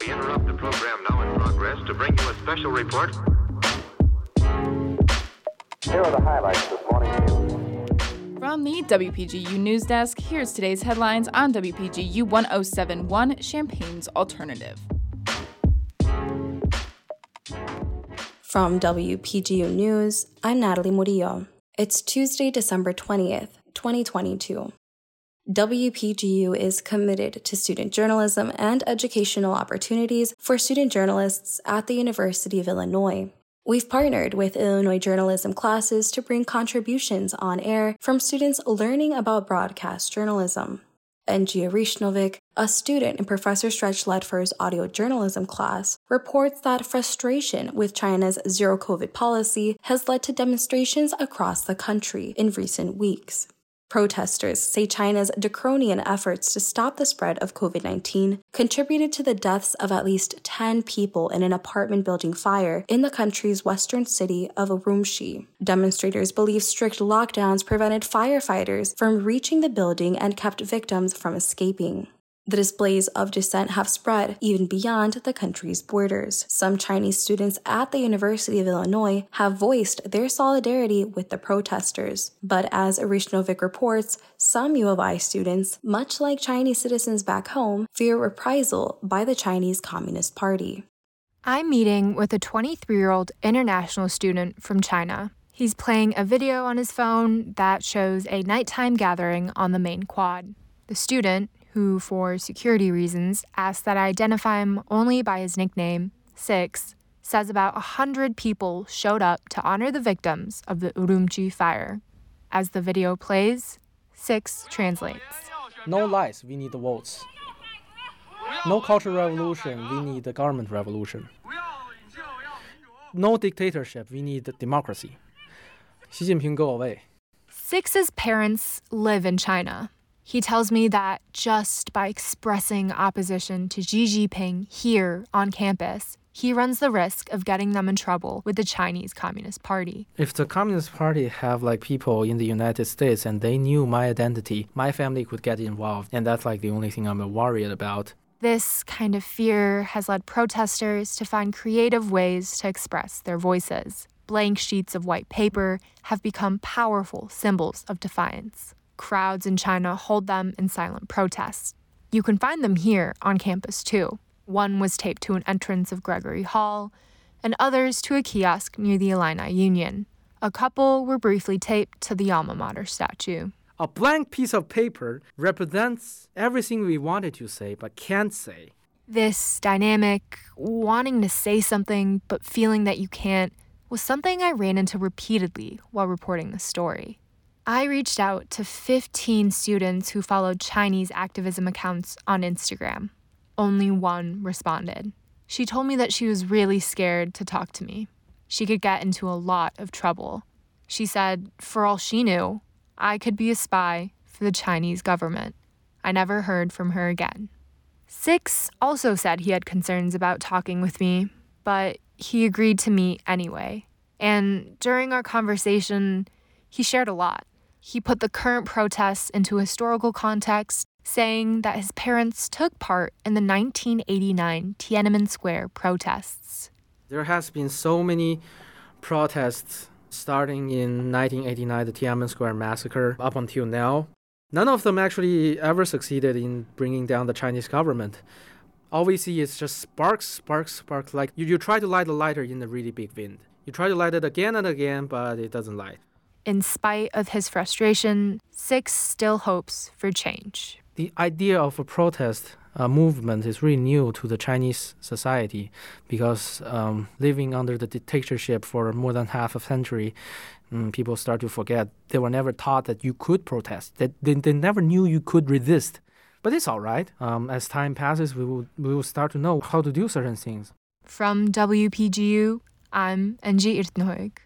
We interrupt the program now in progress to bring you a special report. Here are the highlights this morning news. From the WPGU News Desk, here's today's headlines on WPGU 1071 Champaign's Alternative. From WPGU News, I'm Natalie Murillo. It's Tuesday, December 20th, 2022. WPGU is committed to student journalism and educational opportunities for student journalists at the University of Illinois. We've partnered with Illinois journalism classes to bring contributions on air from students learning about broadcast journalism. Ngia Rishnovic, a student in Professor Stretch Ledford's audio journalism class, reports that frustration with China's zero COVID policy has led to demonstrations across the country in recent weeks. Protesters say China's draconian efforts to stop the spread of COVID 19 contributed to the deaths of at least 10 people in an apartment building fire in the country's western city of Urumqi. Demonstrators believe strict lockdowns prevented firefighters from reaching the building and kept victims from escaping. The displays of dissent have spread even beyond the country's borders. Some Chinese students at the University of Illinois have voiced their solidarity with the protesters. But as Arishnovic reports, some U of I students, much like Chinese citizens back home, fear reprisal by the Chinese Communist Party. I'm meeting with a 23 year old international student from China. He's playing a video on his phone that shows a nighttime gathering on the main quad. The student, who, for security reasons, asked that I identify him only by his nickname, Six, says about a hundred people showed up to honor the victims of the Urumqi fire. As the video plays, Six translates. No lies, we need the votes. No cultural revolution, we need the government revolution. No dictatorship, we need democracy. Xi Jinping, go away. Six's parents live in China. He tells me that just by expressing opposition to Xi Jinping here on campus, he runs the risk of getting them in trouble with the Chinese Communist Party. If the Communist Party have like people in the United States and they knew my identity, my family could get involved, and that's like the only thing I'm worried about. This kind of fear has led protesters to find creative ways to express their voices. Blank sheets of white paper have become powerful symbols of defiance. Crowds in China hold them in silent protest. You can find them here on campus too. One was taped to an entrance of Gregory Hall, and others to a kiosk near the Illini Union. A couple were briefly taped to the alma mater statue. A blank piece of paper represents everything we wanted to say but can't say. This dynamic, wanting to say something but feeling that you can't, was something I ran into repeatedly while reporting the story. I reached out to 15 students who followed Chinese activism accounts on Instagram. Only one responded. She told me that she was really scared to talk to me. She could get into a lot of trouble. She said, for all she knew, I could be a spy for the Chinese government. I never heard from her again. Six also said he had concerns about talking with me, but he agreed to meet anyway. And during our conversation, he shared a lot. He put the current protests into historical context, saying that his parents took part in the 1989 Tiananmen Square protests. There has been so many protests starting in 1989, the Tiananmen Square massacre, up until now. None of them actually ever succeeded in bringing down the Chinese government. All we see is just sparks, sparks, sparks. Like you, you try to light a lighter in a really big wind. You try to light it again and again, but it doesn't light. In spite of his frustration, Six still hopes for change. The idea of a protest uh, movement is really new to the Chinese society because um, living under the dictatorship for more than half a century, um, people start to forget they were never taught that you could protest, that they, they never knew you could resist. But it's all right. Um, as time passes, we will, we will start to know how to do certain things. From WPGU, I'm Ngia Rishnovic.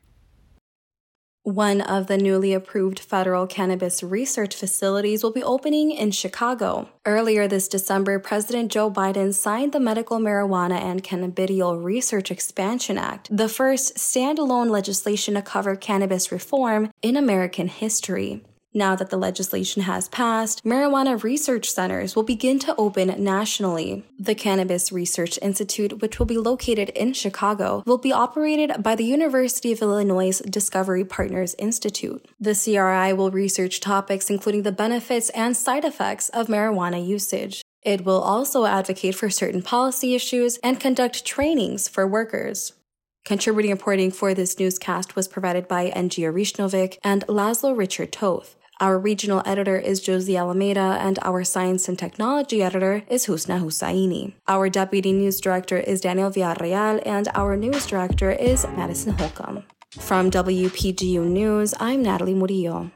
One of the newly approved federal cannabis research facilities will be opening in Chicago. Earlier this December, President Joe Biden signed the Medical Marijuana and Cannabidiol Research Expansion Act, the first standalone legislation to cover cannabis reform in American history. Now that the legislation has passed, marijuana research centers will begin to open nationally. The Cannabis Research Institute, which will be located in Chicago, will be operated by the University of Illinois Discovery Partners Institute. The CRI will research topics including the benefits and side effects of marijuana usage. It will also advocate for certain policy issues and conduct trainings for workers. Contributing reporting for this newscast was provided by Ngia Rishnovic and Laszlo Richard Toth. Our regional editor is Josie Alameda, and our science and technology editor is Husna Hussaini. Our deputy news director is Daniel Villarreal, and our news director is Madison Holcomb. From WPGU News, I'm Natalie Murillo.